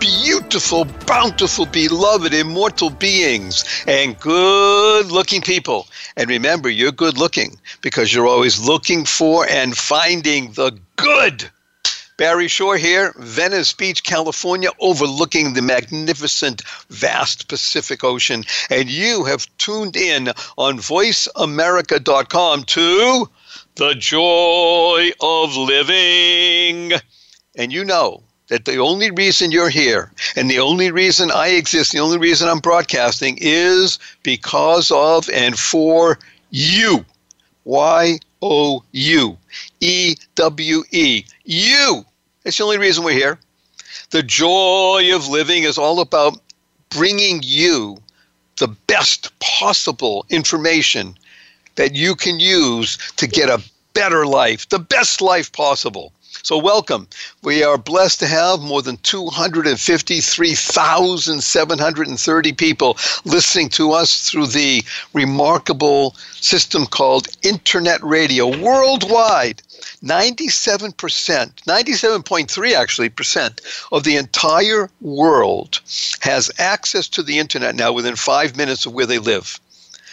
beautiful, bountiful, beloved, immortal beings, and good looking people. And remember, you're good looking because you're always looking for and finding the good. Barry Shore here, Venice Beach, California, overlooking the magnificent, vast Pacific Ocean. And you have tuned in on voiceamerica.com to The Joy of Living. And you know that the only reason you're here and the only reason I exist, the only reason I'm broadcasting is because of and for you. Y O U E W E. You. It's the only reason we're here. The joy of living is all about bringing you the best possible information that you can use to get a better life, the best life possible. So, welcome. We are blessed to have more than 253,730 people listening to us through the remarkable system called Internet Radio worldwide. 97%, 97.3 actually percent of the entire world has access to the internet now within five minutes of where they live.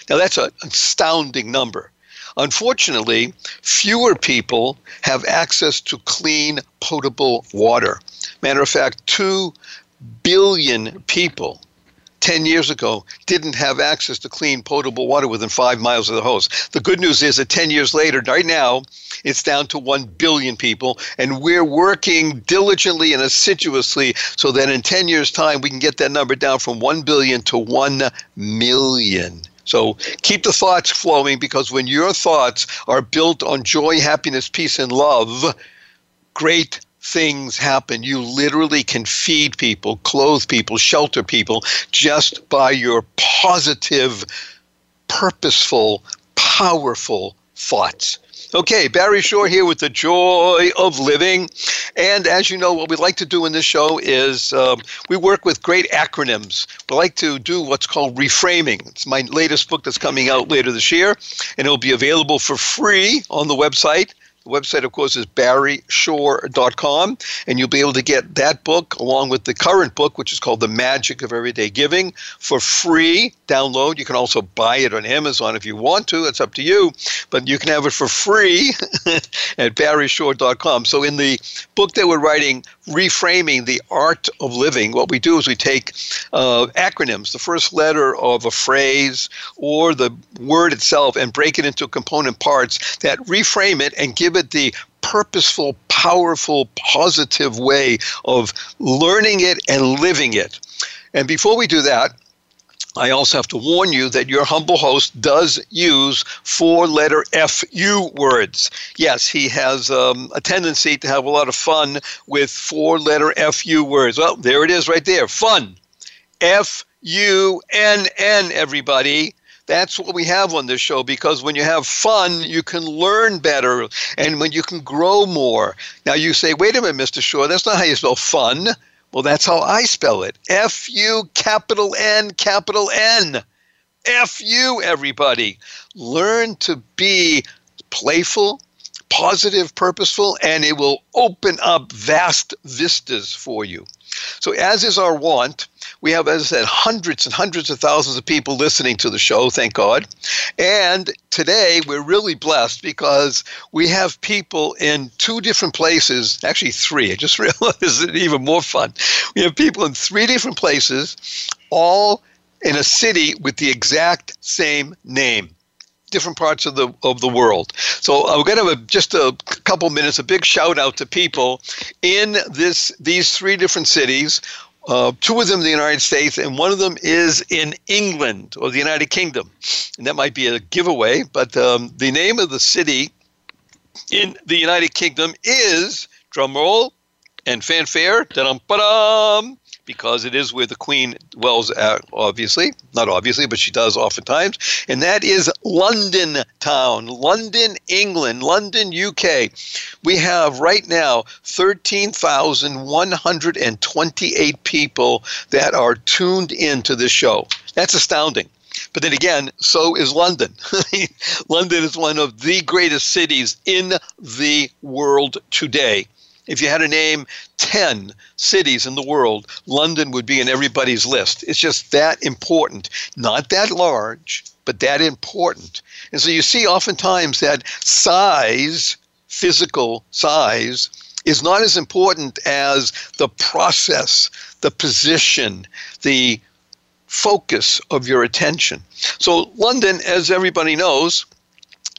Now, that's an astounding number. Unfortunately, fewer people have access to clean, potable water. Matter of fact, 2 billion people 10 years ago didn't have access to clean, potable water within five miles of the host. The good news is that 10 years later, right now, it's down to 1 billion people, and we're working diligently and assiduously so that in 10 years' time, we can get that number down from 1 billion to 1 million. So keep the thoughts flowing because when your thoughts are built on joy, happiness, peace, and love, great things happen. You literally can feed people, clothe people, shelter people just by your positive, purposeful, powerful thoughts. Okay, Barry Shore here with the joy of living. And as you know, what we like to do in this show is um, we work with great acronyms. We like to do what's called reframing. It's my latest book that's coming out later this year, and it'll be available for free on the website the website, of course, is barryshore.com, and you'll be able to get that book along with the current book, which is called The Magic of Everyday Giving, for free download. You can also buy it on Amazon if you want to. It's up to you, but you can have it for free at barryshore.com. So, in the book that we're writing, Reframing the Art of Living, what we do is we take uh, acronyms, the first letter of a phrase or the word itself, and break it into component parts that reframe it and give it the purposeful, powerful, positive way of learning it and living it. And before we do that, I also have to warn you that your humble host does use four letter FU words. Yes, he has um, a tendency to have a lot of fun with four letter FU words. Well, there it is right there fun. F U N N, everybody. That's what we have on this show because when you have fun, you can learn better and when you can grow more. Now you say, wait a minute, Mr. Shore, that's not how you spell fun. Well, that's how I spell it F U capital N capital N. F U, everybody. Learn to be playful, positive, purposeful, and it will open up vast vistas for you. So, as is our want, we have, as I said, hundreds and hundreds of thousands of people listening to the show, thank God. And today we're really blessed because we have people in two different places, actually three. I just realized it's even more fun. We have people in three different places, all in a city with the exact same name different parts of the of the world. So I'm going to have a, just a couple minutes, a big shout out to people in this these three different cities. Uh, two of them in the United States, and one of them is in England or the United Kingdom. And that might be a giveaway, but um, the name of the city in the United Kingdom is, drumroll and fanfare, because it is where the Queen dwells, uh, obviously. Not obviously, but she does oftentimes. And that is London Town, London, England, London, UK. We have right now 13,128 people that are tuned into this show. That's astounding. But then again, so is London. London is one of the greatest cities in the world today. If you had to name 10 cities in the world, London would be in everybody's list. It's just that important. Not that large, but that important. And so you see oftentimes that size, physical size, is not as important as the process, the position, the focus of your attention. So, London, as everybody knows,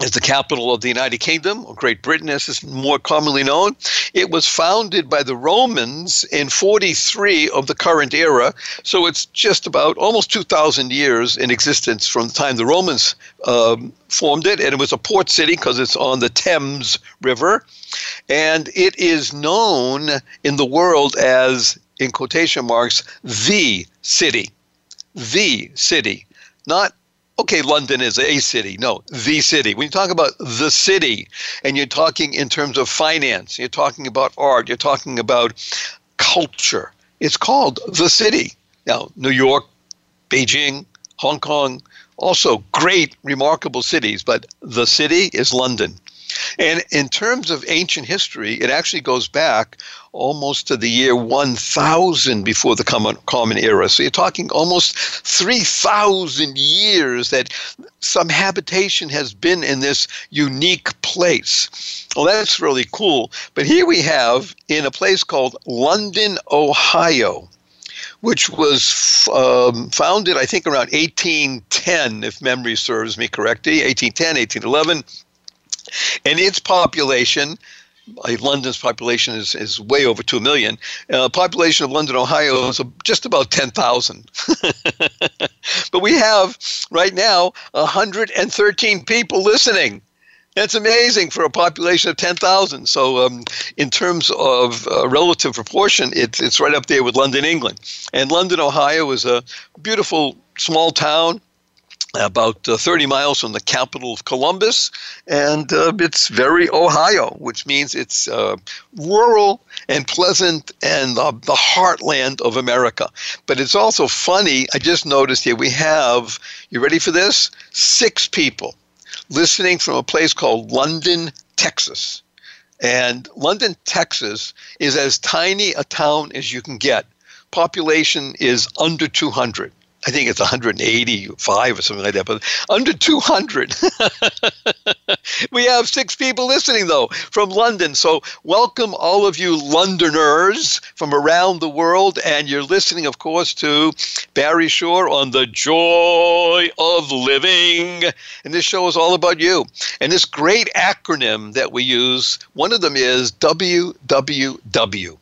is the capital of the United Kingdom, or Great Britain as is more commonly known. It was founded by the Romans in 43 of the current era, so it's just about almost 2,000 years in existence from the time the Romans um, formed it, and it was a port city because it's on the Thames River, and it is known in the world as, in quotation marks, the city. The city, not okay, London is a city. No, the city. When you talk about the city and you're talking in terms of finance, you're talking about art, you're talking about culture, it's called the city. Now, New York, Beijing, Hong Kong, also great, remarkable cities, but the city is London. And in terms of ancient history, it actually goes back almost to the year 1000 before the common, common era. So you're talking almost 3,000 years that some habitation has been in this unique place. Well, that's really cool. But here we have in a place called London, Ohio which was um, founded, I think, around 1810, if memory serves me correctly, 1810, 1811. And its population, London's population is, is way over 2 million. Uh, population of London, Ohio is just about 10,000. but we have right now 113 people listening. That's amazing for a population of 10,000. So, um, in terms of uh, relative proportion, it's, it's right up there with London, England. And London, Ohio is a beautiful small town about uh, 30 miles from the capital of Columbus, and uh, it's very Ohio, which means it's uh, rural and pleasant and the heartland of America. But it's also funny, I just noticed here we have, you ready for this? Six people listening from a place called London, Texas. And London, Texas is as tiny a town as you can get. Population is under 200. I think it's 185 or something like that, but under 200. we have six people listening, though, from London. So, welcome all of you Londoners from around the world. And you're listening, of course, to Barry Shore on The Joy of Living. And this show is all about you. And this great acronym that we use, one of them is WWW.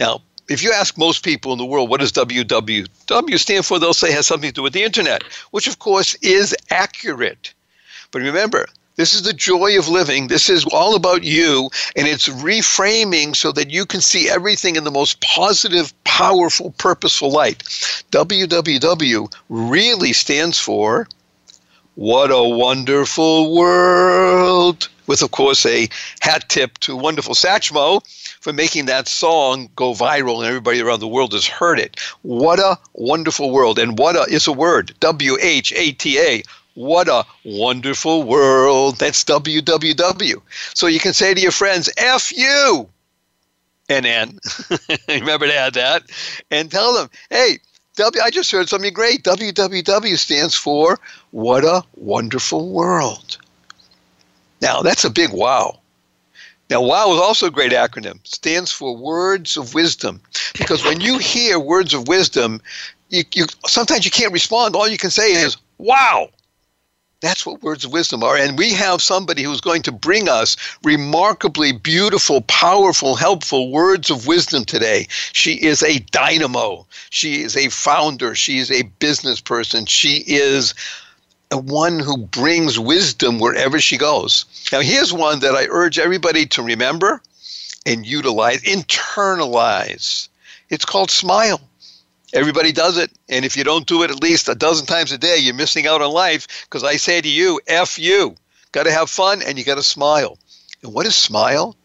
Now, if you ask most people in the world what does WWW stand for, they'll say has something to do with the internet, which of course is accurate. But remember, this is the joy of living. This is all about you, and it's reframing so that you can see everything in the most positive, powerful, purposeful light. WWW really stands for What a Wonderful World, with, of course, a hat tip to wonderful Satchmo for making that song go viral and everybody around the world has heard it. What a wonderful world. And what a is a word W H A T A. What a wonderful world. That's WWW. So you can say to your friends, F you. NN. Remember to add that. And tell them, hey, W, I just heard something great. WWW stands for What a Wonderful World. Now, that's a big wow. Now, WOW is also a great acronym. stands for Words of Wisdom. Because when you hear words of wisdom, you, you sometimes you can't respond. All you can say is, wow. That's what words of wisdom are. And we have somebody who's going to bring us remarkably beautiful, powerful, helpful words of wisdom today. She is a dynamo. She is a founder. She is a business person. She is a one who brings wisdom wherever she goes. Now, here's one that I urge everybody to remember and utilize, internalize. It's called smile. Everybody does it. And if you don't do it at least a dozen times a day, you're missing out on life because I say to you, F you. Got to have fun and you got to smile. And what is smile?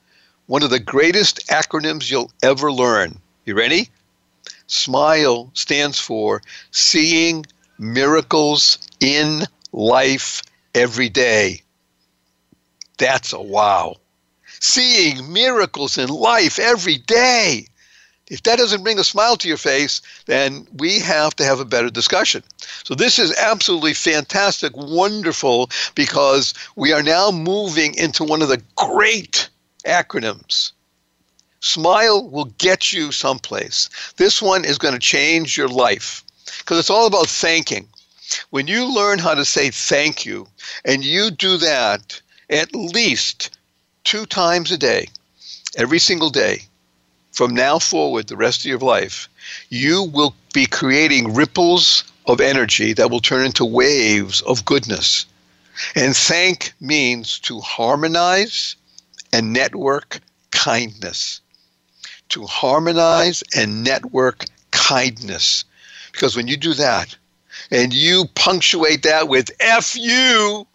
One of the greatest acronyms you'll ever learn. You ready? SMILE stands for Seeing Miracles in Life Every Day. That's a wow. Seeing miracles in life every day. If that doesn't bring a smile to your face, then we have to have a better discussion. So, this is absolutely fantastic, wonderful, because we are now moving into one of the great acronyms. Smile will get you someplace. This one is going to change your life because it's all about thanking. When you learn how to say thank you, and you do that at least two times a day, every single day, from now forward, the rest of your life, you will be creating ripples of energy that will turn into waves of goodness. And thank means to harmonize and network kindness. To harmonize and network kindness. Because when you do that, and you punctuate that with F you,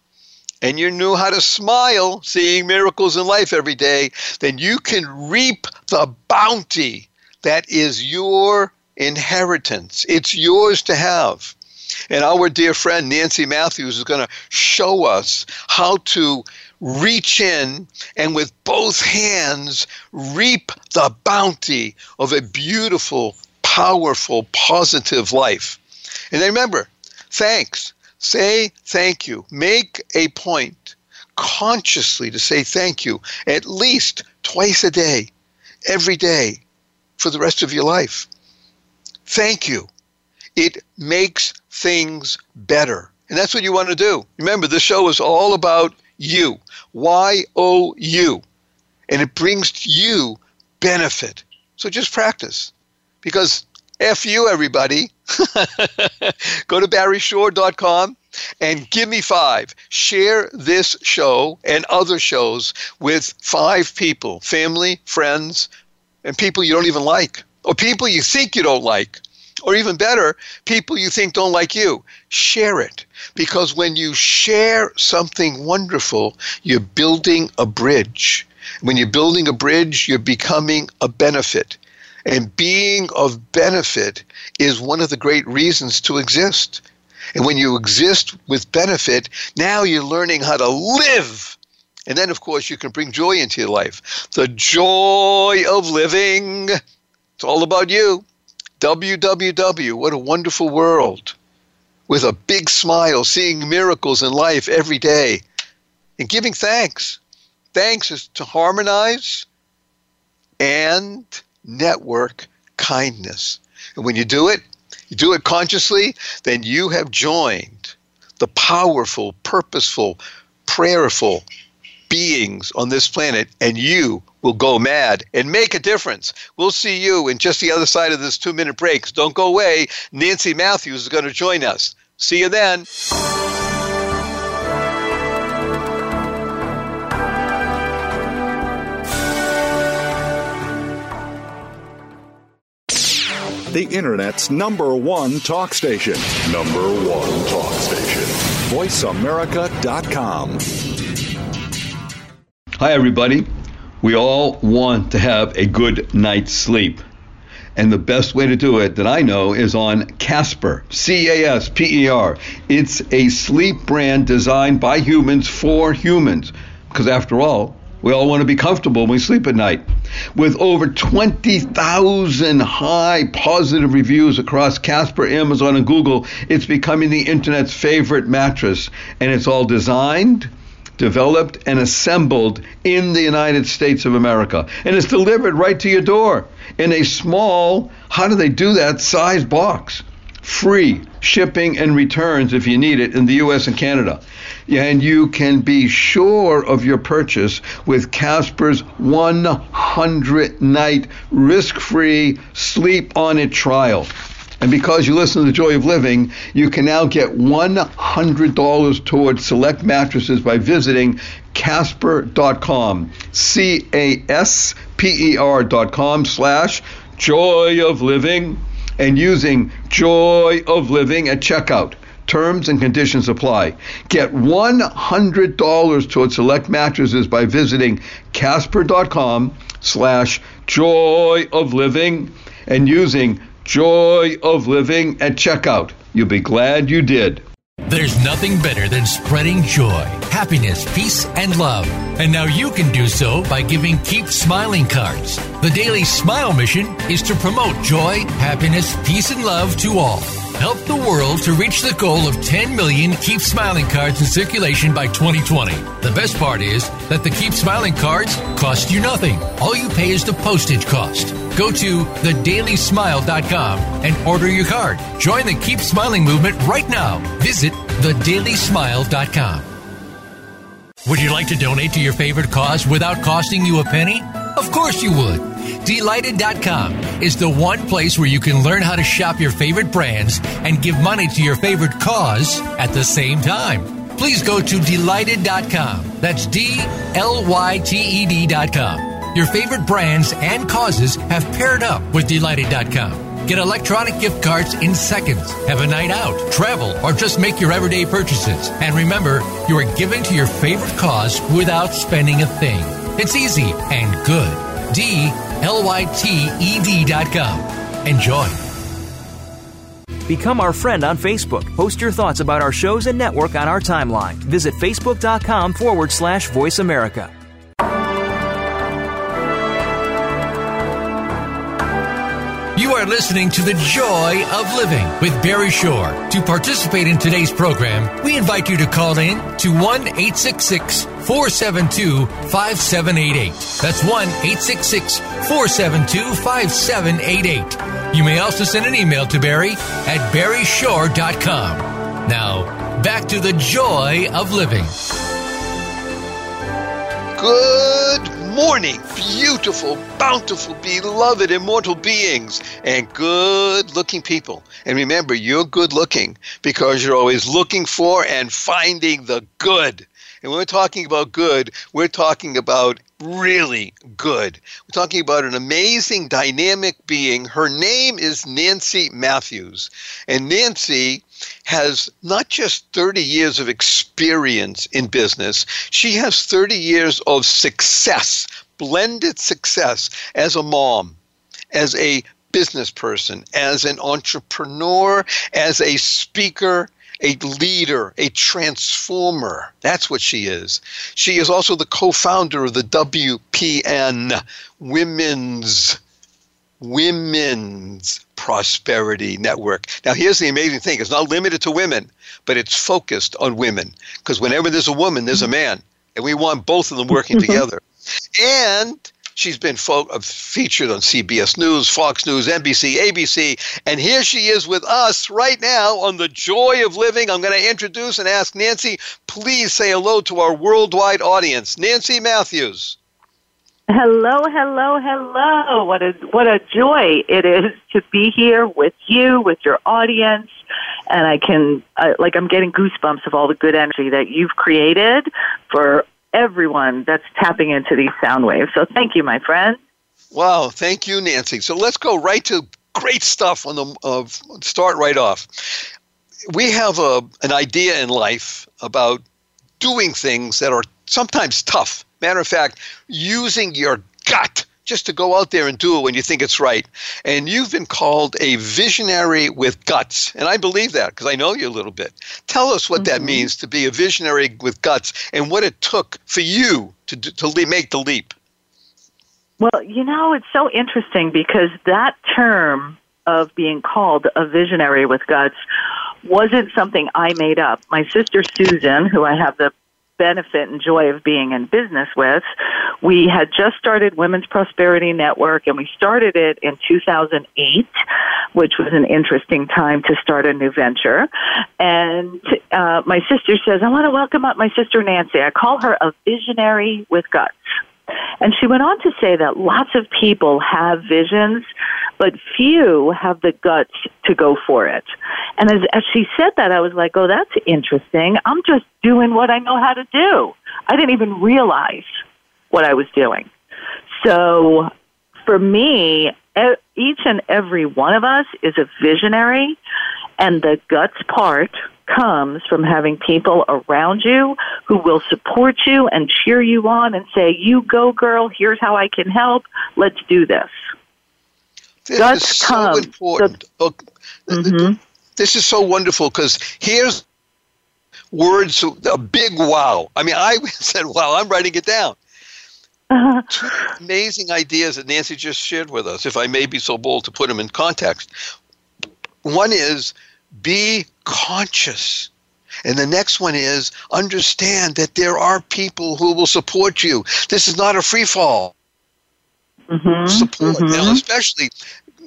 and you knew how to smile seeing miracles in life every day, then you can reap the bounty that is your inheritance. It's yours to have. And our dear friend Nancy Matthews is going to show us how to reach in and with both hands reap the bounty of a beautiful, powerful, positive life. And remember, thanks. Say thank you. Make a point consciously to say thank you at least twice a day, every day, for the rest of your life. Thank you. It makes things better. And that's what you want to do. Remember, this show is all about you. Y O U. And it brings you benefit. So just practice. Because F you, everybody. Go to barryshore.com and give me five. Share this show and other shows with five people family, friends, and people you don't even like, or people you think you don't like, or even better, people you think don't like you. Share it. Because when you share something wonderful, you're building a bridge. When you're building a bridge, you're becoming a benefit. And being of benefit is one of the great reasons to exist. And when you exist with benefit, now you're learning how to live. And then, of course, you can bring joy into your life. The joy of living. It's all about you. WWW. What a wonderful world. With a big smile, seeing miracles in life every day, and giving thanks. Thanks is to harmonize and network kindness. And when you do it, you do it consciously, then you have joined the powerful, purposeful, prayerful beings on this planet, and you will go mad and make a difference. We'll see you in just the other side of this two minute break. Don't go away. Nancy Matthews is going to join us. See you then. The Internet's number one talk station. Number one talk station. VoiceAmerica.com. Hi, everybody. We all want to have a good night's sleep. And the best way to do it that I know is on Casper, C A S P E R. It's a sleep brand designed by humans for humans. Because after all, we all want to be comfortable when we sleep at night. With over 20,000 high positive reviews across Casper, Amazon, and Google, it's becoming the internet's favorite mattress. And it's all designed, developed, and assembled in the United States of America. And it's delivered right to your door in a small, how do they do that, size box. Free shipping and returns if you need it in the US and Canada and you can be sure of your purchase with Casper's 100 night risk free sleep on it trial. And because you listen to The Joy of Living, you can now get $100 towards select mattresses by visiting casper.com. C A S P E R.com slash joy of living and using Joy of Living at checkout. Terms and conditions apply. Get $100 towards select mattresses by visiting casper.com slash joy of living and using joy of living at checkout. You'll be glad you did. There's nothing better than spreading joy, happiness, peace, and love. And now you can do so by giving Keep Smiling cards. The Daily Smile mission is to promote joy, happiness, peace, and love to all help the world to reach the goal of 10 million Keep Smiling cards in circulation by 2020. The best part is that the Keep Smiling cards cost you nothing. All you pay is the postage cost. Go to thedailysmile.com and order your card. Join the Keep Smiling movement right now. Visit thedailysmile.com. Would you like to donate to your favorite cause without costing you a penny? Of course you would. Dlyted.com is the one place where you can learn how to shop your favorite brands and give money to your favorite cause at the same time. Please go to Dlyted.com. That's D L Y T E D.com. Your favorite brands and causes have paired up with Dlyted.com. Get electronic gift cards in seconds. Have a night out, travel, or just make your everyday purchases. And remember, you are giving to your favorite cause without spending a thing. It's easy and good. D L Y T E D dot com. Enjoy. Become our friend on Facebook. Post your thoughts about our shows and network on our timeline. Visit facebook.com forward slash voice America. You are listening to The Joy of Living with Barry Shore. To participate in today's program, we invite you to call in to 1 866 472 5788. That's 1 866 472 5788. You may also send an email to Barry at barryshore.com. Now, back to the joy of living. Good morning, beautiful, bountiful, beloved, immortal beings, and good looking people. And remember, you're good looking because you're always looking for and finding the good. And when we're talking about good, we're talking about really good. We're talking about an amazing, dynamic being. Her name is Nancy Matthews. And Nancy has not just 30 years of experience in business, she has 30 years of success, blended success as a mom, as a business person, as an entrepreneur, as a speaker, a leader, a transformer. That's what she is. She is also the co founder of the WPN, Women's. Women's Prosperity Network. Now, here's the amazing thing it's not limited to women, but it's focused on women. Because whenever there's a woman, there's a man. And we want both of them working mm-hmm. together. And She's been fo- uh, featured on CBS News, Fox News, NBC, ABC, and here she is with us right now on The Joy of Living. I'm going to introduce and ask Nancy, please say hello to our worldwide audience. Nancy Matthews. Hello, hello, hello. What a what a joy it is to be here with you, with your audience, and I can like I'm getting goosebumps of all the good energy that you've created for everyone that's tapping into these sound waves. So thank you, my friend. Wow, thank you, Nancy. So let's go right to great stuff on the uh, start right off. We have a an idea in life about doing things that are sometimes tough. Matter of fact, using your gut just to go out there and do it when you think it's right. And you've been called a visionary with guts. And I believe that because I know you a little bit. Tell us what mm-hmm. that means to be a visionary with guts and what it took for you to, to make the leap. Well, you know, it's so interesting because that term of being called a visionary with guts wasn't something I made up. My sister Susan, who I have the benefit and joy of being in business with. We had just started Women's Prosperity Network, and we started it in 2008, which was an interesting time to start a new venture. And uh, my sister says, I want to welcome up my sister Nancy. I call her a visionary with guts. And she went on to say that lots of people have visions, but few have the guts to go for it. And as, as she said that, I was like, oh, that's interesting. I'm just doing what I know how to do. I didn't even realize what I was doing. So for me, each and every one of us is a visionary, and the guts part comes from having people around you who will support you and cheer you on and say, You go, girl, here's how I can help. Let's do this. This Guts is so important. Look, Mhm. This is so wonderful because here's words, a big wow. I mean, I said, wow, I'm writing it down. Two amazing ideas that Nancy just shared with us, if I may be so bold to put them in context. One is be conscious. And the next one is understand that there are people who will support you. This is not a free fall. Mhm, Support. mhm. Now, especially,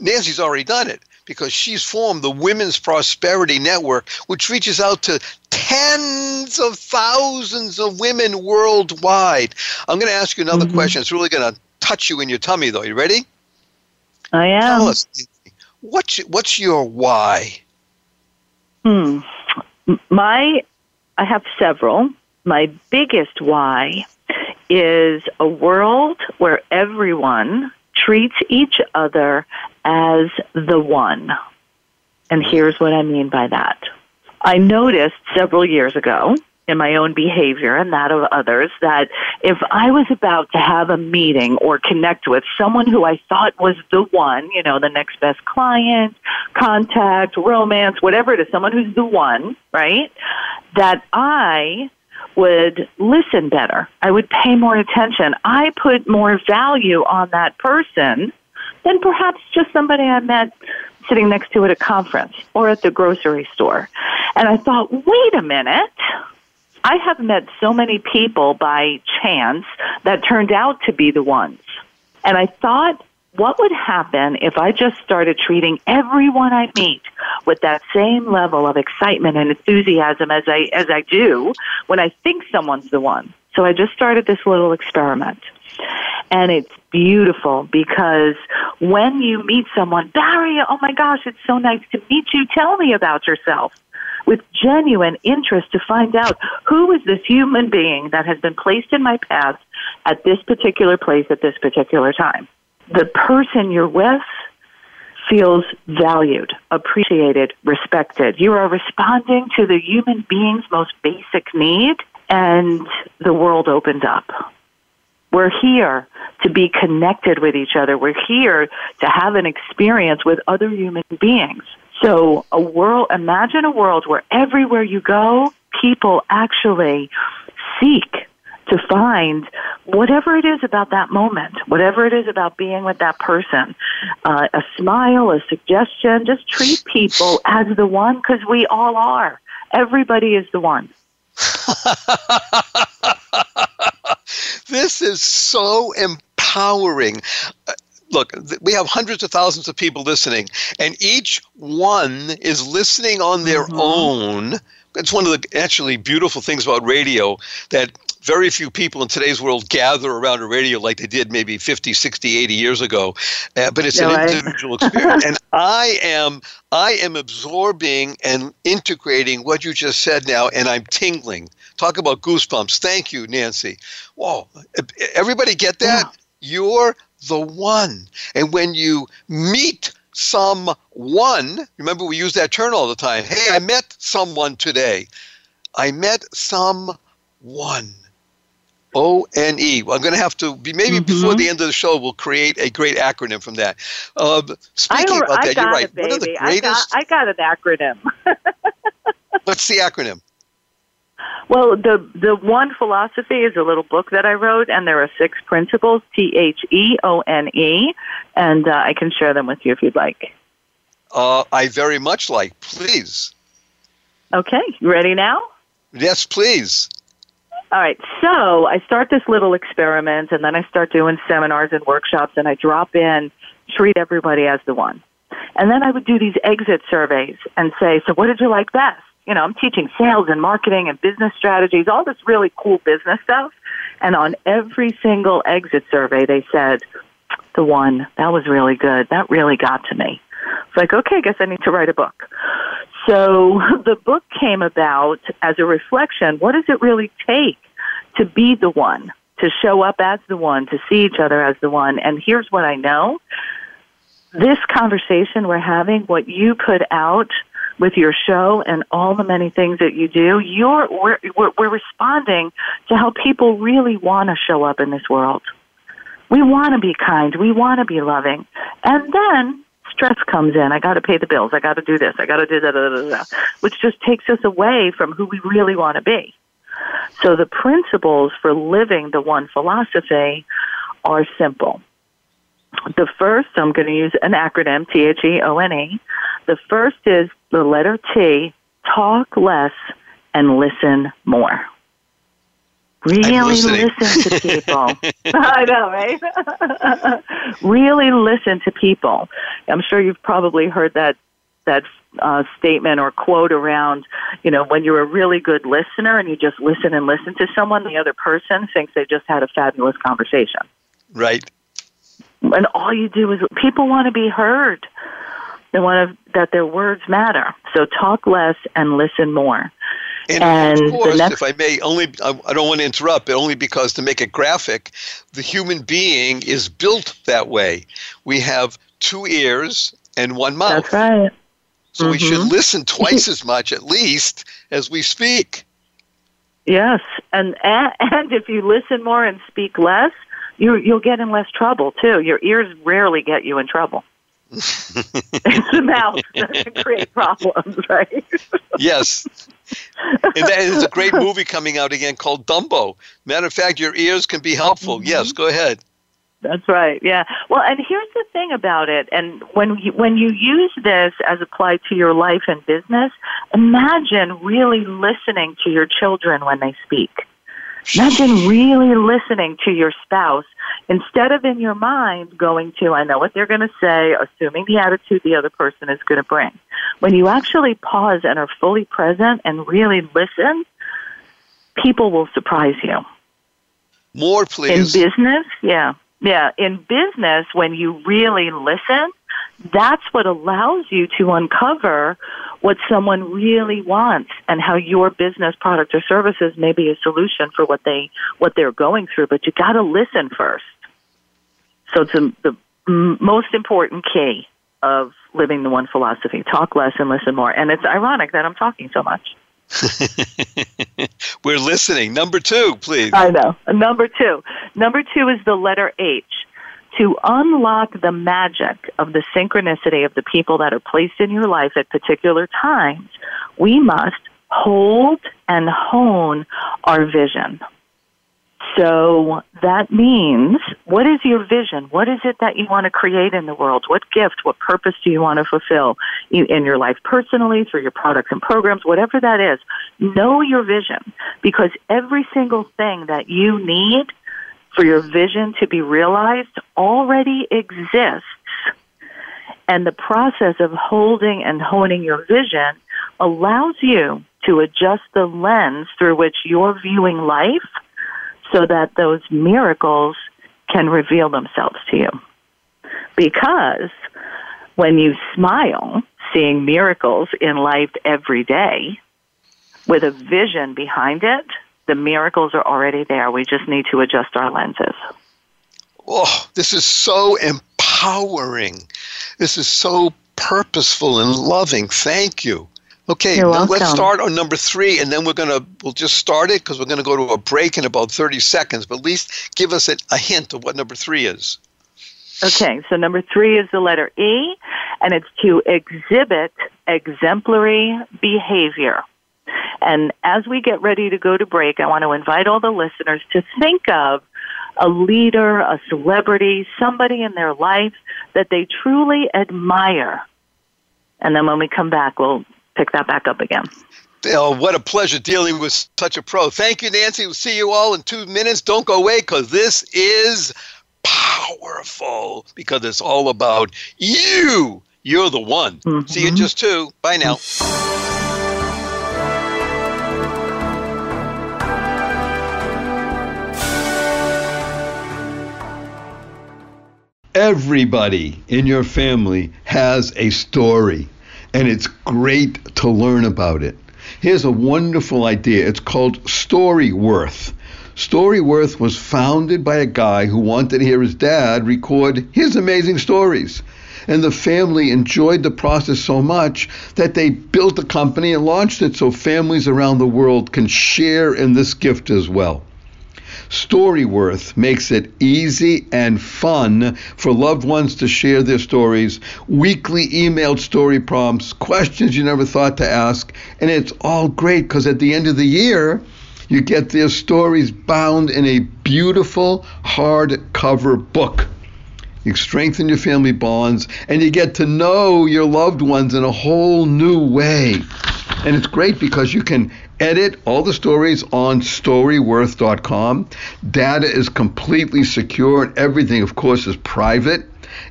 Nancy's already done it because she's formed the Women's Prosperity Network, which reaches out to tens of thousands of women worldwide. I'm going to ask you another Mhm. question. It's really going to touch you in your tummy, though. You ready? I am. Tell us, what's, what's your why? Hmm. My, I have several. My biggest why is a world where everyone treats each other as the one. And here's what I mean by that. I noticed several years ago in my own behavior and that of others that if I was about to have a meeting or connect with someone who I thought was the one, you know, the next best client, contact, romance, whatever it is, someone who's the one, right? That I would listen better. I would pay more attention. I put more value on that person than perhaps just somebody I met sitting next to at a conference or at the grocery store. And I thought, wait a minute. I have met so many people by chance that turned out to be the ones. And I thought, what would happen if I just started treating everyone I meet with that same level of excitement and enthusiasm as I as I do when I think someone's the one? So I just started this little experiment. And it's beautiful because when you meet someone, Barry, oh my gosh, it's so nice to meet you. Tell me about yourself with genuine interest to find out who is this human being that has been placed in my path at this particular place at this particular time. The person you're with feels valued, appreciated, respected. You are responding to the human being's most basic need, and the world opened up. We're here to be connected with each other. We're here to have an experience with other human beings. So a world, imagine a world where everywhere you go, people actually seek to find whatever it is about that moment, whatever it is about being with that person, uh, a smile, a suggestion, just treat people as the one because we all are. Everybody is the one. this is so empowering. Look, we have hundreds of thousands of people listening, and each one is listening on their Mhm. own. It's one of the actually beautiful things about radio that very few people in today's world gather around a radio like they did maybe 50, 60, 80 years ago. Uh, but it's an individual experience. and I am I am absorbing and integrating what you just said now, and I'm tingling. Talk about goosebumps. Thank you, Nancy. Whoa. Everybody get that? Yeah. You're the one. And when you meet someone, remember we use that term all the time. Hey, I met someone today. I met someone. O N E. Well, I'm going to have to be maybe before Mhm. the end of the show. We'll create a great acronym from that. Uh, I, speaking about I that, you're right. it, One of the baby. I got, greatest. I got an acronym. What's the acronym? Well, the the one philosophy is a little book that I wrote, and there are six principles: T H E O N E, and uh, I can share them with you if you'd like. Uh, I very much like. Please, Okay, you ready now? yes, please. All right, so I start this little experiment, and then I start doing seminars and workshops, and I drop in, treat everybody as the one. And then I would do these exit surveys and say, so what did you like best? You know, I'm teaching sales and marketing and business strategies, all this really cool business stuff. And on every single exit survey, they said, the one, that was really good. That really got to me. It's like, okay, I guess I need to write a book. So the book came about as a reflection. What does it really take to be the one, to show up as the one, to see each other as the one? And here's what I know this conversation we're having, what you put out with your show and all the many things that you do, you're we're, we're, we're responding to how people really want to show up in this world. We want to be kind. We want to be loving. And then stress comes in. I got to pay the bills. I got to do this. I got to do that, da, da, da, which just takes us away from who we really want to be. So the principles for living the one philosophy are simple. The first, I'm going to use an acronym, T H E O N E. The first is the letter T, talk less and listen more. Really listen to people. I know, right? really listen to people. I'm sure you've probably heard that that uh, statement or quote around, you know, when you're a really good listener and you just listen and listen to someone, the other person thinks they just had a fabulous conversation. Right. And all you do is people want to be heard. They want to, that their words matter. So talk less and listen more. And, and of course, next, if I may, only I don't want to interrupt, but only because to make it graphic, the human being is built that way. We have two ears and one mouth. That's right. So mm-hmm. we should mm-hmm. listen twice as much, at least, as we speak. Yes, and and if you listen more and speak less, you you'll get in less trouble too. Your ears rarely get you in trouble. it's the mouth that create problems, right? yes. And that is a great movie coming out again called Dumbo. Matter of fact, your ears can be helpful. Mm-hmm. Yes, go ahead. That's right. Yeah. Well, and here's the thing about it. And when you, when you use this as applied to your life and business, imagine really listening to your children when they speak. Imagine really listening to your spouse instead of in your mind going to, I know what they're going to say, assuming the attitude the other person is going to bring. When you actually pause and are fully present and really listen, people will surprise you. More, please. In business, yeah. Yeah, in business, when you really listen, that's what allows you to uncover what someone really wants and how your business product or services may be a solution for what they what they're going through but you got to listen first so it's a, the most important key of living the one philosophy talk less and listen more and it's ironic that i'm talking so much We're listening. Number two, please. I know. Number two. Number two is the letter H. To unlock the magic of the synchronicity of the people that are placed in your life at particular times, we must hold and hone our vision. So that means, what is your vision? What is it that you want to create in the world? What gift, what purpose do you want to fulfill in your life personally, through your products and programs, whatever that is? Know your vision because every single thing that you need for your vision to be realized already exists. And the process of holding and honing your vision allows you to adjust the lens through which you're viewing life so that those miracles can reveal themselves to you. Because when you smile, seeing miracles in life every day, with a vision behind it, the miracles are already there. We just need to adjust our lenses. Oh, this is so empowering. This is so purposeful and loving. Thank you. Okay, now let's start on number three, and then we're gonna we'll just start it because we're gonna go to a break in about thirty seconds. But at least give us a, a hint of what number three is. Okay, so number three is the letter E, and it's to exhibit exemplary behavior. And as we get ready to go to break, I want to invite all the listeners to think of a leader, a celebrity, somebody in their life that they truly admire. And then when we come back, we'll pick that back up again. Oh, what a pleasure dealing with such a pro. Thank you, Nancy. We'll see you all in two minutes. Don't go away because this is powerful because it's all about you. You're the one. Mm-hmm. See you in just two. Bye now. Everybody in your family has a story and it's great to learn about it. Here's a wonderful idea. It's called Storyworth. Storyworth was founded by a guy who wanted to hear his dad record his amazing stories. And the family enjoyed the process so much that they built a company and launched it so families around the world can share in this gift as well. Storyworth makes it easy and fun for loved ones to share their stories, weekly emailed story prompts, questions you never thought to ask, and it's all great because at the end of the year, you get their stories bound in a beautiful hardcover book. You strengthen your family bonds and you get to know your loved ones in a whole new way. And it's great because you can edit all the stories on storyworth.com. Data is completely secure and everything, of course, is private.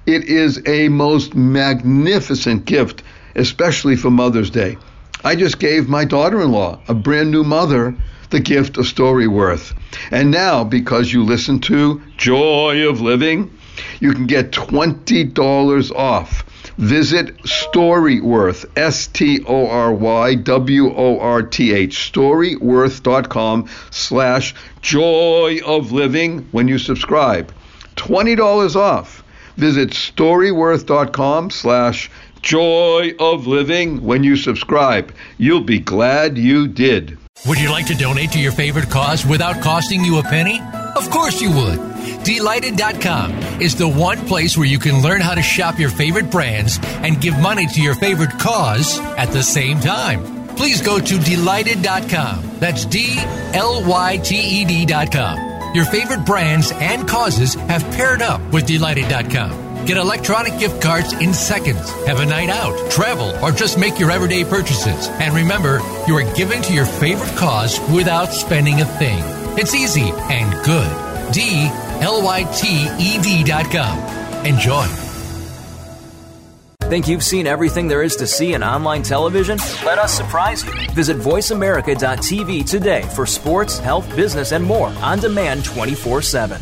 It is a most magnificent gift, especially for Mother's Day. I just gave my daughter in law, a brand new mother, the gift of Storyworth. And now, because you listen to Joy of Living, you can get $20 off. Visit Storyworth, S T O R Y W O R T H, storyworth.com slash joy of living when you subscribe. $20 off. Visit storyworth.com slash joy of living when you subscribe. You'll be glad you did. Would you like to donate to your favorite cause without costing you a penny? Of course you would. Dlyted.com is the one place where you can learn how to shop your favorite brands and give money to your favorite cause at the same time. Please go to Dlyted.com. That's D L Y T E D.com. Your favorite brands and causes have paired up with Dlyted.com. Get electronic gift cards in seconds. Have a night out, travel, or just make your everyday purchases. And remember, you are giving to your favorite cause without spending a thing. It's easy and good. D L Y T E D dot com. Enjoy. Think you've seen everything there is to see in online television? Let us surprise you. Visit VoiceAmerica.tv today for sports, health, business, and more on demand 24 7.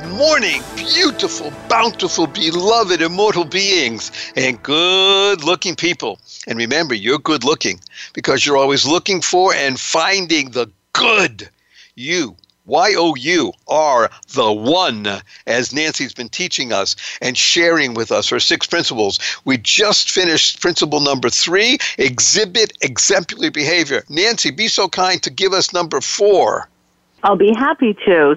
morning, beautiful, bountiful, beloved, immortal beings, and good looking people. And remember, you're good looking because you're always looking for and finding the good. You, Y O U, are the one, as Nancy's been teaching us and sharing with us her six principles. We just finished principle number three exhibit exemplary behavior. Nancy, be so kind to give us number four. I'll be happy to.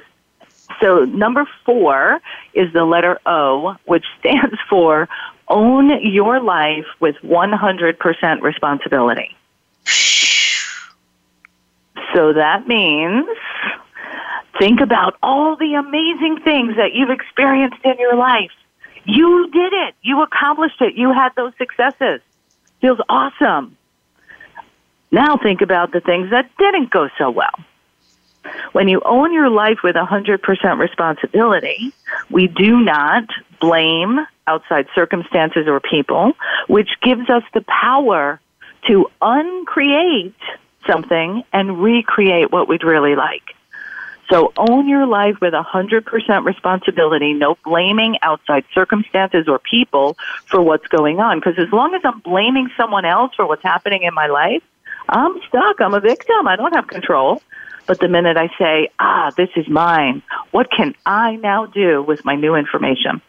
So, number four is the letter O, which stands for own your life with 100% responsibility. So, that means think about all the amazing things that you've experienced in your life. You did it, you accomplished it, you had those successes. Feels awesome. Now, think about the things that didn't go so well. When you own your life with 100% responsibility, we do not blame outside circumstances or people, which gives us the power to uncreate something and recreate what we'd really like. So own your life with 100% responsibility, no blaming outside circumstances or people for what's going on. Because as long as I'm blaming someone else for what's happening in my life, I'm stuck. I'm a victim. I don't have control. But the minute I say, ah, this is mine, what can I now do with my new information?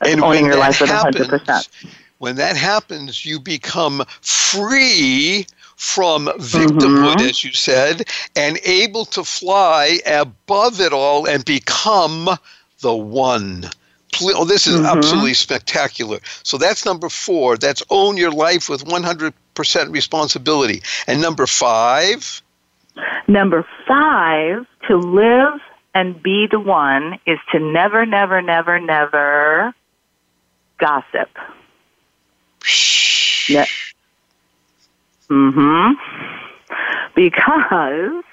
and owning when your that life with happens, 100%. when that happens, you become free from victimhood, Mhm. as you said, and able to fly above it all and become the one. Oh, this is Mhm. absolutely spectacular. So that's number four. That's own your life with 100% responsibility. And number five, Number five, to live and be the one is to never, never, never, never gossip. Yeah. hmm Because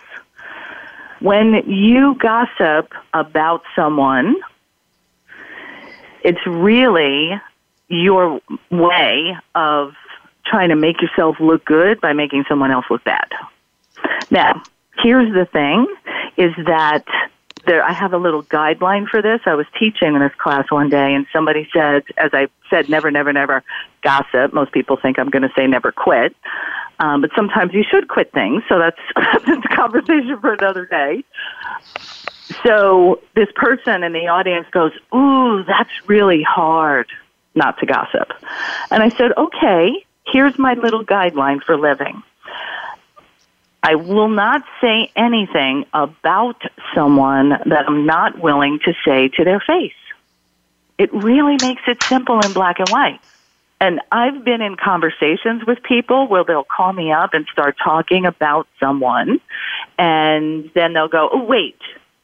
when you gossip about someone, It's really your way of trying to make yourself look good by making someone else look bad. Now, here's the thing is that there I have a little guideline for this. I was teaching in this class one day and somebody said as I said never never never gossip. Most people think I'm going to say never quit. Um, but sometimes you should quit things, so that's that's a conversation for another day. So this person in the audience goes, "Ooh, that's really hard not to gossip." And I said, "Okay, here's my little guideline for living. I will not say anything about someone that I'm not willing to say to their face. It really makes it simple in black and white. And I've been in conversations with people where they'll call me up and start talking about someone, and then they'll go, Oh, wait,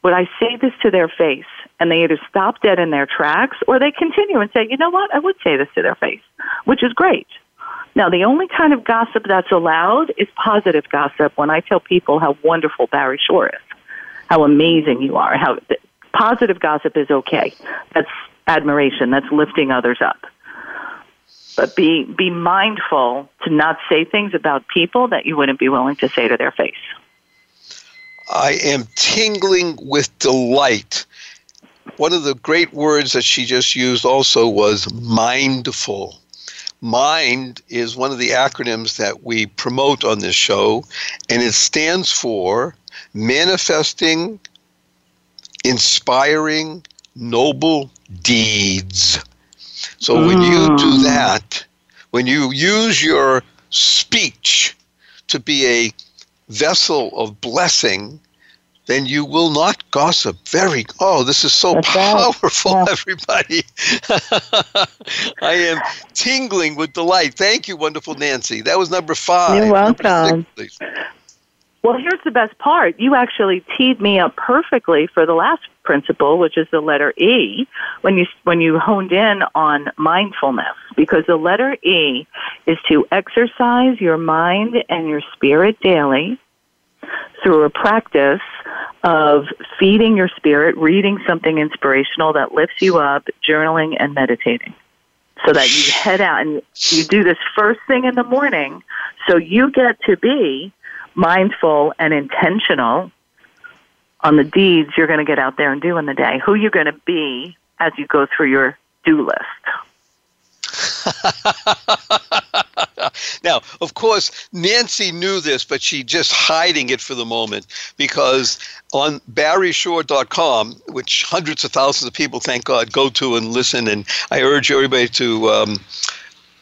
would I say this to their face? And they either stop dead in their tracks or they continue and say, You know what? I would say this to their face, which is great. Now, the only kind of gossip that's allowed is positive gossip when I tell people how wonderful Barry Shore is, how amazing you are, how positive gossip is okay. That's admiration, that's lifting others up. But be, be mindful to not say things about people that you wouldn't be willing to say to their face. I am tingling with delight. One of the great words that she just used also was mindful. MIND is one of the acronyms that we promote on this show, and it stands for Manifesting Inspiring Noble Deeds. So when you do mm. that, when you use your speech to be a vessel of blessing, then you will not gossip. Very, oh, this is so That's powerful, yeah. everybody. I am tingling with delight. Thank you, wonderful Nancy. That was number five. You're welcome. Six, well, here's the best part. You actually teed me up perfectly for the last principle, which is the letter E, when you when you honed in on mindfulness, because the letter E is to exercise your mind and your spirit daily through a practice of feeding your spirit, reading something inspirational that lifts you up, journaling, and meditating. So that you head out and you do this first thing in the morning. So you get to be mindful and intentional on the deeds you're going to get out there and do in the day, who you're going to be as you go through your do list. now, of course, Nancy knew this, but she's just hiding it for the moment because on barryshore.com, which hundreds of thousands of people, thank God, go to and listen, and I urge everybody to um,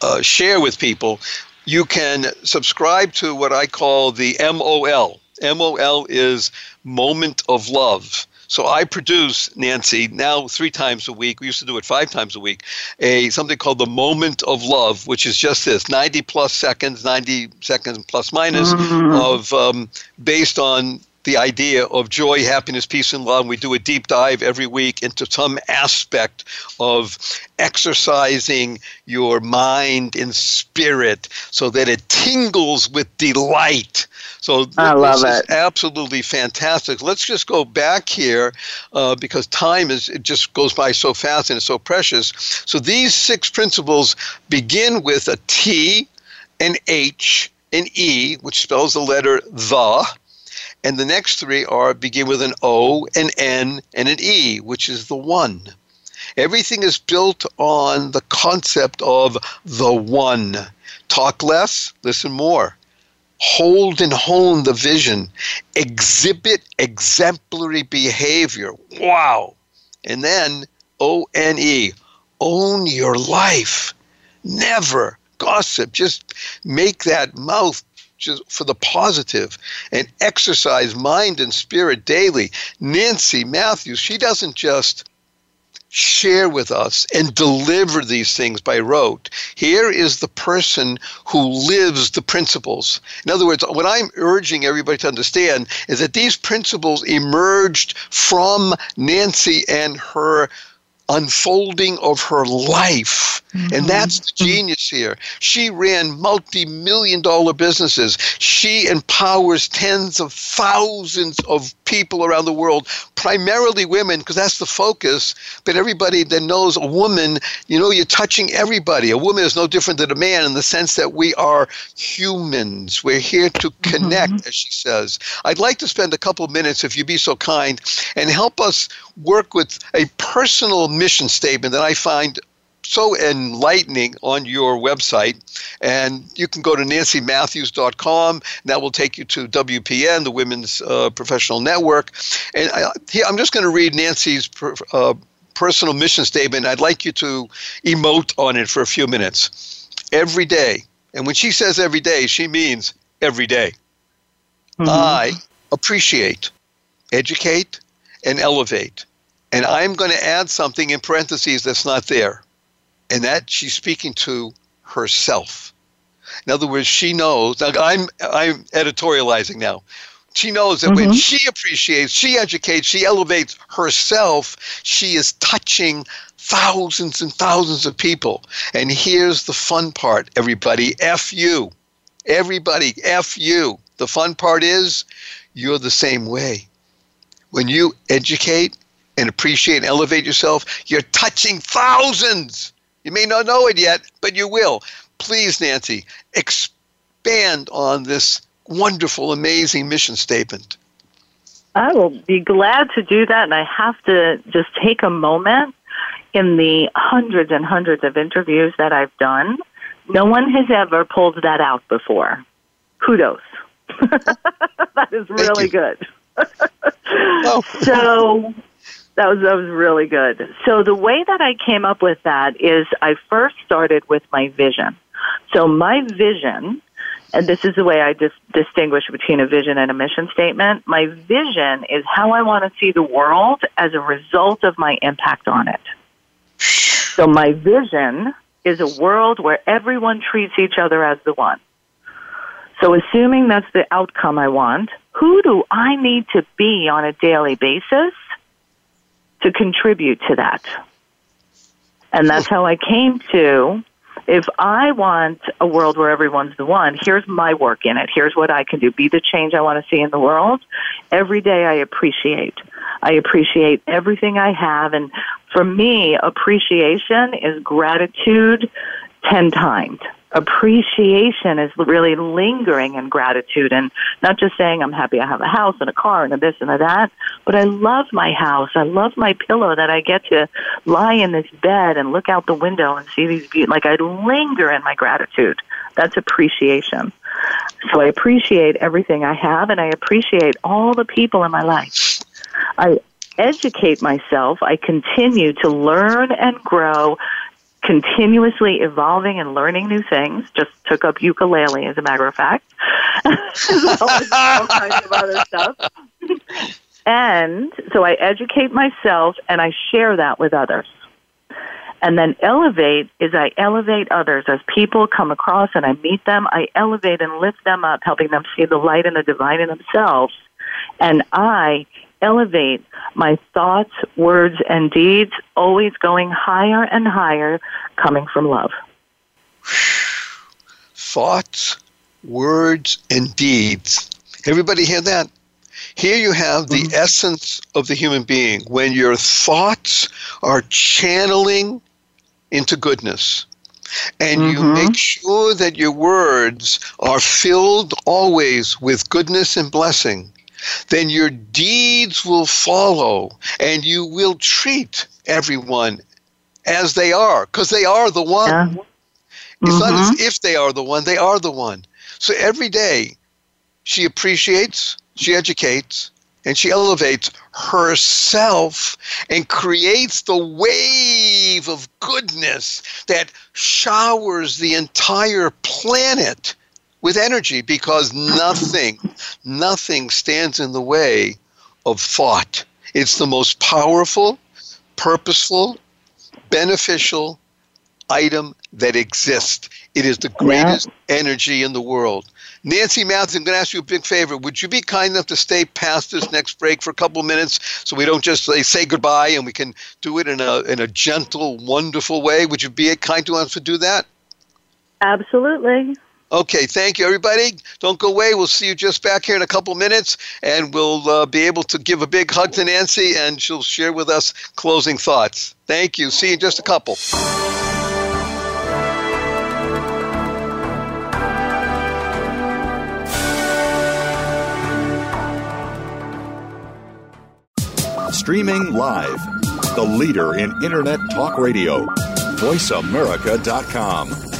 uh, share with people, you can subscribe to what I call the MOL. MOL is Moment of Love. So I produce Nancy now three times a week. We used to do it five times a week. A something called the Moment of Love, which is just this: ninety plus seconds, ninety seconds plus minus mm-hmm. of um, based on the idea of joy, happiness, peace, and love. We do a deep dive every week into some aspect of exercising your mind and spirit so that it tingles with delight. So th- I love this it. is absolutely fantastic. Let's just go back here uh, because time is it just goes by so fast and it's so precious. So these six principles begin with a T, an H, an E, which spells the letter the and the next three are begin with an O, an N, and an E, which is the one. Everything is built on the concept of the one. Talk less, listen more. Hold and hone the vision. Exhibit exemplary behavior. Wow. And then O N E, own your life. Never gossip. Just make that mouth just for the positive and exercise mind and spirit daily. Nancy Matthews, she doesn't just share with us and deliver these things by rote. Here is the person who lives the principles. In other words, what I'm urging everybody to understand is that these principles emerged from Nancy and her unfolding of her life. Mm-hmm. And that's the genius here. She ran multi million dollar businesses. She empowers tens of thousands of people around the world, primarily women, because that's the focus. But everybody that knows a woman, you know, you're touching everybody. A woman is no different than a man in the sense that we are humans. We're here to connect, mm-hmm. as she says. I'd like to spend a couple of minutes, if you'd be so kind, and help us work with a personal mission statement that I find so enlightening on your website. And you can go to nancymatthews.com. And that will take you to WPN, the Women's uh, Professional Network. And I, am just going to read Nancy's uh, personal mission statement. I'd like you to emote on it for a few minutes. Every day. And when she says every day, she means every day. Mm-hmm. I appreciate, educate, and elevate. And I'm going to add something in parentheses that's not there and that she's speaking to herself. In other words, she knows. I'm I'm editorializing now. She knows that mm-hmm. when she appreciates, she educates, she elevates herself, she is touching thousands and thousands of people. And here's the fun part, everybody. F you. Everybody, F you. The fun part is you're the same way. When you educate and appreciate and elevate yourself, you're touching thousands you may not know it yet, but you will. Please, Nancy, expand on this wonderful, amazing mission statement. I will be glad to do that, and I have to just take a moment in the hundreds and hundreds of interviews that I've done. No one has ever pulled that out before. Kudos. that is really good. oh. So that was that was really good. So the way that I came up with that is I first started with my vision. So my vision, and this is the way I dis- distinguish between a vision and a mission statement. My vision is how I want to see the world as a result of my impact on it. So my vision is a world where everyone treats each other as the one. So assuming that's the outcome I want, who do I need to be on a daily basis to contribute to that. And that's how I came to if I want a world where everyone's the one, here's my work in it. Here's what I can do. Be the change I want to see in the world. Every day I appreciate. I appreciate everything I have. And for me, appreciation is gratitude 10 times appreciation is really lingering in gratitude and not just saying I'm happy I have a house and a car and a this and a that, but I love my house. I love my pillow that I get to lie in this bed and look out the window and see these beautiful, like I linger in my gratitude. That's appreciation. So I appreciate everything I have and I appreciate all the people in my life. I educate myself. I continue to learn and grow continuously evolving and learning new things. Just took up ukulele, as a matter of fact, all kinds of other stuff. And so I educate myself and I share that with others. And then elevate is I elevate others. As people come across and I meet them, I elevate and lift them up, helping them see the light and the divine in themselves. And I elevate my thoughts, words, and deeds, always going higher and higher, coming from love. Thoughts, words, and deeds. Everybody hear that? Here you have the mm-hmm. essence of the human being. When your thoughts are channeling into goodness, and mm-hmm. you make sure that your words are filled always with goodness and blessing, then your deeds will follow and you will treat everyone as they are because they are the one. Yeah. It's mm-hmm. not as mm-hmm. if they are the one, they are the one. So every day she appreciates, she educates, and she elevates herself and creates the wave of goodness that showers the entire planet with energy because nothing, nothing stands in the way of thought. It's the most powerful, purposeful, beneficial item that exists. It is the greatest yeah. energy in the world. Nancy Matthews, I'm going to ask you a big favor. Would you be kind enough to stay past this next break for a couple of minutes so we don't just say, say goodbye and we can do it in a, in a gentle, wonderful way? Would you be kind to us to do that? Absolutely. Okay, thank you, everybody. Don't go away. We'll see you just back here in a couple minutes, and we'll uh, be able to give a big hug to Nancy, and she'll share with us closing thoughts. Thank you. See you in just a couple. Streaming live, the leader in Internet Talk Radio, VoiceAmerica.com.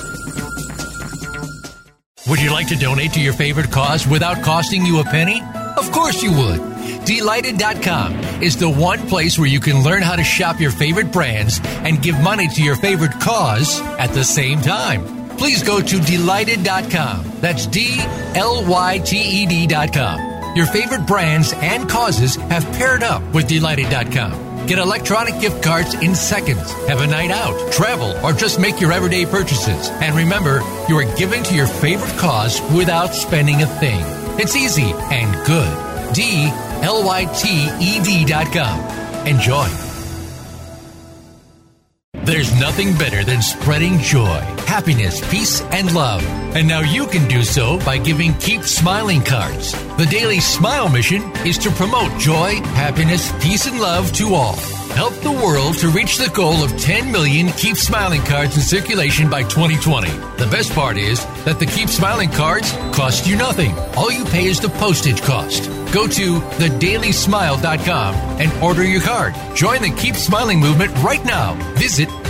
Would you like to donate to your favorite cause without costing you a penny? Of course you would. Dlyted.com is the one place where you can learn how to shop your favorite brands and give money to your favorite cause at the same time. Please go to Dlyted.com. That's D L Y T E D.com. Your favorite brands and causes have paired up with Dlyted.com. Get electronic gift cards in seconds. Have a night out, travel, or just make your everyday purchases. And remember, you are giving to your favorite cause without spending a thing. It's easy and good. D L Y T E D dot com. Enjoy. There's nothing better than spreading joy, happiness, peace, and love. And now you can do so by giving Keep Smiling cards. The Daily Smile mission is to promote joy, happiness, peace, and love to all. Help the world to reach the goal of 10 million Keep Smiling cards in circulation by 2020. The best part is that the Keep Smiling cards cost you nothing. All you pay is the postage cost. Go to thedailysmile.com and order your card. Join the Keep Smiling movement right now. Visit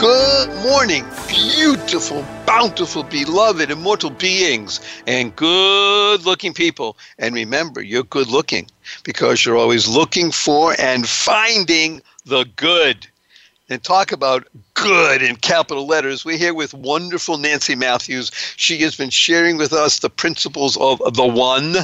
Good morning, beautiful, bountiful, beloved, immortal beings, and good looking people. And remember, you're good looking because you're always looking for and finding the good. And talk about good in capital letters. We're here with wonderful Nancy Matthews. She has been sharing with us the principles of the one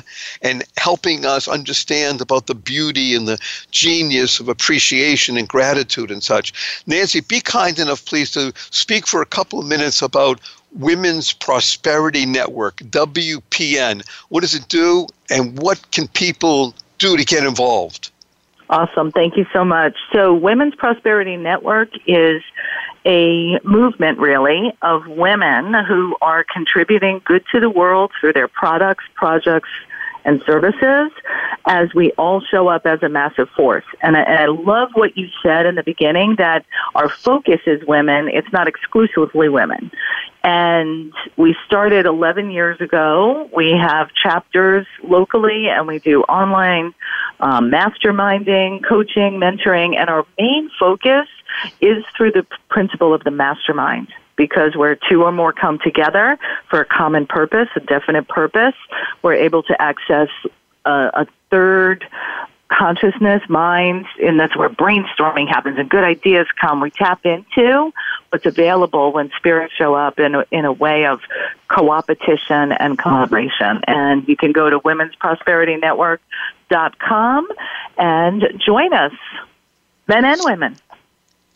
and helping us understand about the beauty and the genius of appreciation and gratitude and such. Nancy, be kind enough, please, to speak for a couple of minutes about Women's Prosperity Network, WPN. What does it do, and what can people do to get involved? Awesome. Thank you so much. So, Women's Prosperity Network is a movement, really, of women who are contributing good to the world through their products, projects, and services as we all show up as a massive force. And I, and I love what you said in the beginning that our focus is women, it's not exclusively women. And we started 11 years ago. We have chapters locally and we do online um, masterminding, coaching, mentoring, and our main focus is through the principle of the mastermind because where two or more come together for a common purpose, a definite purpose, we're able to access a, a third consciousness, minds, and that's where brainstorming happens and good ideas come. We tap into what's available when spirits show up in a, in a way of co-opetition and collaboration. And you can go to womensprosperityNetwork.com and join us, men and women.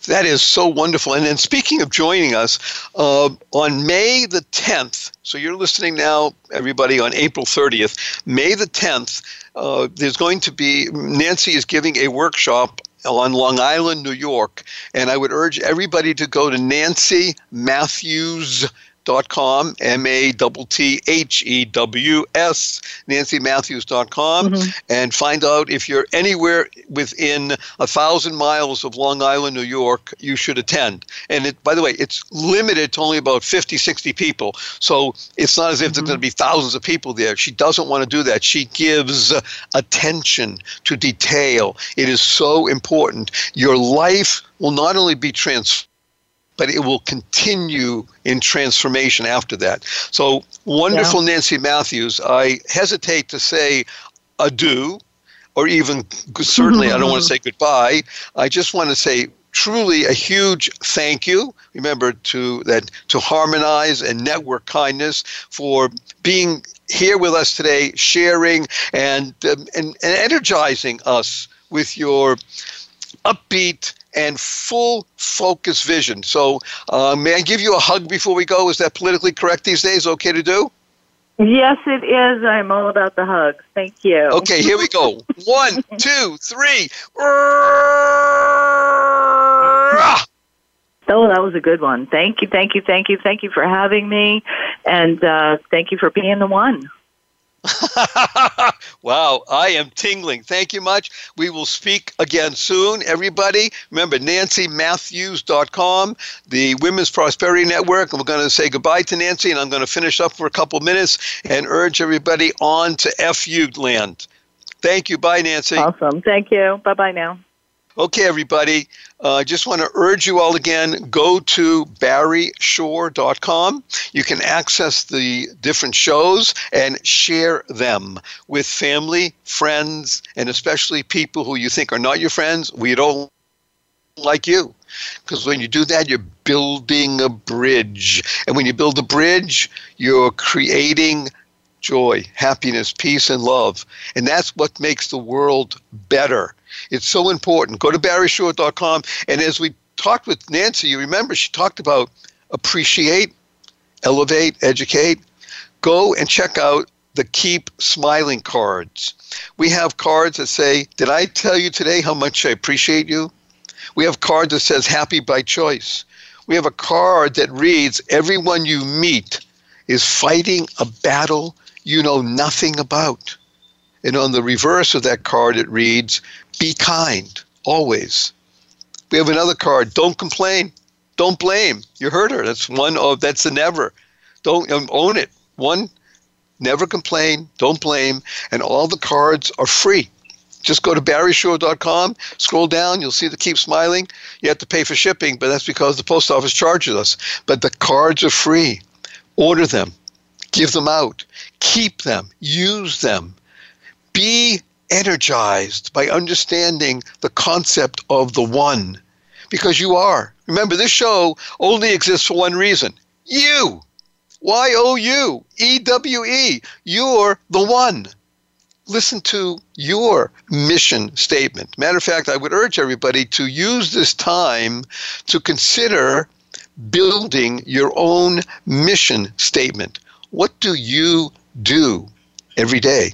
That is so wonderful. And then speaking of joining us, uh, on May the 10th, so you're listening now, everybody, on April 30th, May the 10th, uh, there's going to be, Nancy is giving a workshop on Long Island, New York, and I would urge everybody to go to Nancy Matthews dot com m-a-t-t-h-e-w-s nancymatthews.com mm-hmm. and find out if you're anywhere within a thousand miles of long island new york you should attend. And it by the way it's limited to only about 50 60 people. So it's not as if mm-hmm. there's going to be thousands of people there. She doesn't want to do that. She gives attention to detail. It is so important. Your life will not only be transformed but it will continue in transformation after that. So wonderful, yeah. Nancy Matthews. I hesitate to say adieu, or even certainly I don't want to say goodbye. I just want to say truly a huge thank you. Remember to that to harmonize and network kindness for being here with us today, sharing and um, and, and energizing us with your upbeat and full focus vision. So, uh, may I give you a hug before we go? Is that politically correct these days? Okay to do? Yes, it is. I'm all about the hugs. Thank you. Okay, here we go. One, two, three. Oh, that was a good one. Thank you, thank you, thank you, thank you for having me, and uh, thank you for being the one. wow, I am tingling. Thank you much. We will speak again soon, everybody. Remember, nancymatthews.com, the Women's Prosperity Network. We're going to say goodbye to Nancy, and I'm going to finish up for a couple minutes and urge everybody on to FU land. Thank you. Bye, Nancy. Awesome. Thank you. Bye bye now. Okay, everybody. I uh, just want to urge you all again go to barryshore.com. You can access the different shows and share them with family, friends, and especially people who you think are not your friends. We don't like you. Because when you do that, you're building a bridge. And when you build a bridge, you're creating joy, happiness, peace, and love. And that's what makes the world better. It's so important. Go to barryshore.com. And as we talked with Nancy, you remember she talked about appreciate, elevate, educate. Go and check out the Keep Smiling cards. We have cards that say, Did I tell you today how much I appreciate you? We have cards that says happy by choice. We have a card that reads, Everyone you meet is fighting a battle you know nothing about. And on the reverse of that card, it reads, Be kind, always. We have another card, Don't complain, don't blame. You heard her. That's one of, that's a never. Don't um, own it. One, never complain, don't blame. And all the cards are free. Just go to barryshore.com, scroll down, you'll see the Keep Smiling. You have to pay for shipping, but that's because the post office charges us. But the cards are free. Order them, give them out, keep them, use them be energized by understanding the concept of the one because you are. Remember, this show only exists for one reason you. Y O U E W E. You're the one. Listen to your mission statement. Matter of fact, I would urge everybody to use this time to consider building your own mission statement. What do you do every day?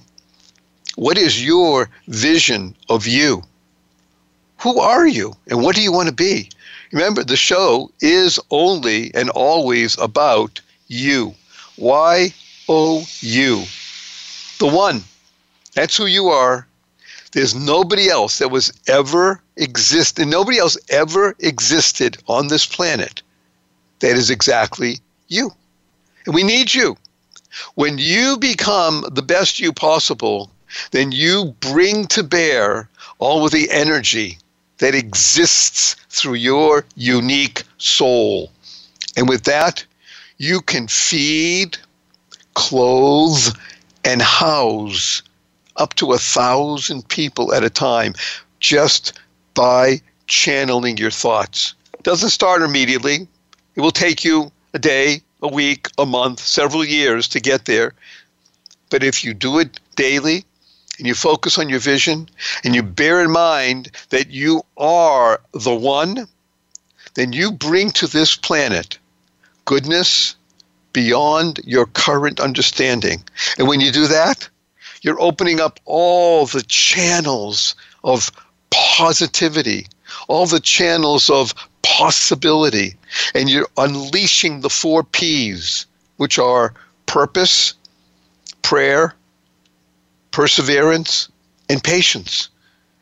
What is your vision of you? Who are you and what do you want to be? Remember, the show is only and always about you. Y O U. The one. That's who you are. There's nobody else that was ever existed, nobody else ever existed on this planet that is exactly you. And we need you. When you become the best you possible, then you bring to bear all of the energy that exists through your unique soul. And with that, you can feed, clothe, and house up to a thousand people at a time just by channeling your thoughts. It doesn't start immediately. It will take you a day, a week, a month, several years to get there. But if you do it daily, and you focus on your vision and you bear in mind that you are the one, then you bring to this planet goodness beyond your current understanding. And when you do that, you're opening up all the channels of positivity, all the channels of possibility, and you're unleashing the four P's, which are purpose, prayer, perseverance, and patience.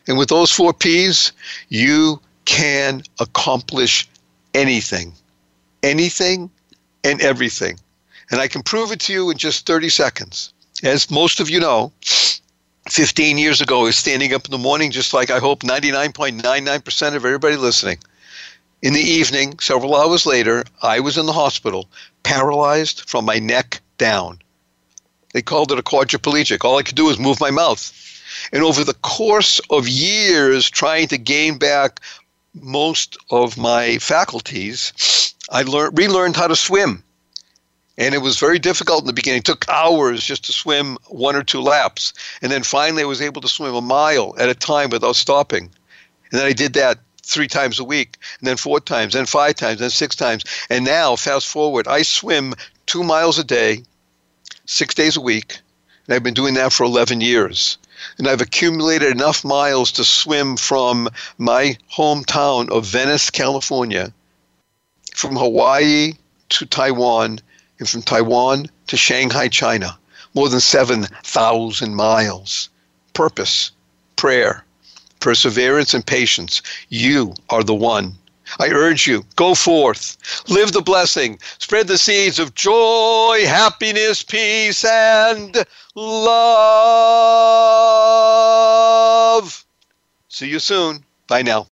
And with those four P's, you can accomplish anything. Anything and everything. And I can prove it to you in just 30 seconds. As most of you know, 15 years ago, I was standing up in the morning, just like I hope 99.99% of everybody listening, In the evening, several hours later, I was in the hospital, paralyzed from my neck down. They called it a quadriplegic. All I could do was move my mouth. And over the course of years trying to gain back most of my faculties, I learned, relearned how to swim. And it was very difficult in the beginning. It took hours just to swim one or two laps. And then finally, I was able to swim a mile at a time without stopping. And then I did that three times a week, and then four times, then five times, then six times. And now, fast forward, I swim two miles a day, six days a week. And I've been doing that for 11 years. And I've accumulated enough miles to swim from my hometown of Venice, California, from Hawaii to Taiwan, and from Taiwan to Shanghai, China, more than 7,000 miles. Purpose, prayer, perseverance, and patience. You are the one. I urge you, go forth, live the blessing, spread the seeds of joy, happiness, peace, and love. See you soon. Bye now.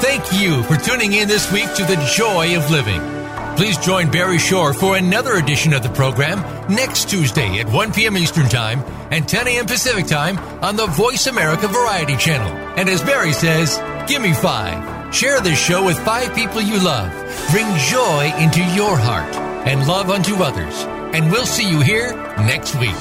Thank you for tuning in this week to The Joy of Living. Please join Barry Shore for another edition of the program next Tuesday at 1 p.m. Eastern Time and 10 a.m. Pacific Time on the Voice America Variety Channel. And as Barry says, give me five. Share this show with five people you love. Bring joy into your heart and love unto others. And we'll see you here next week.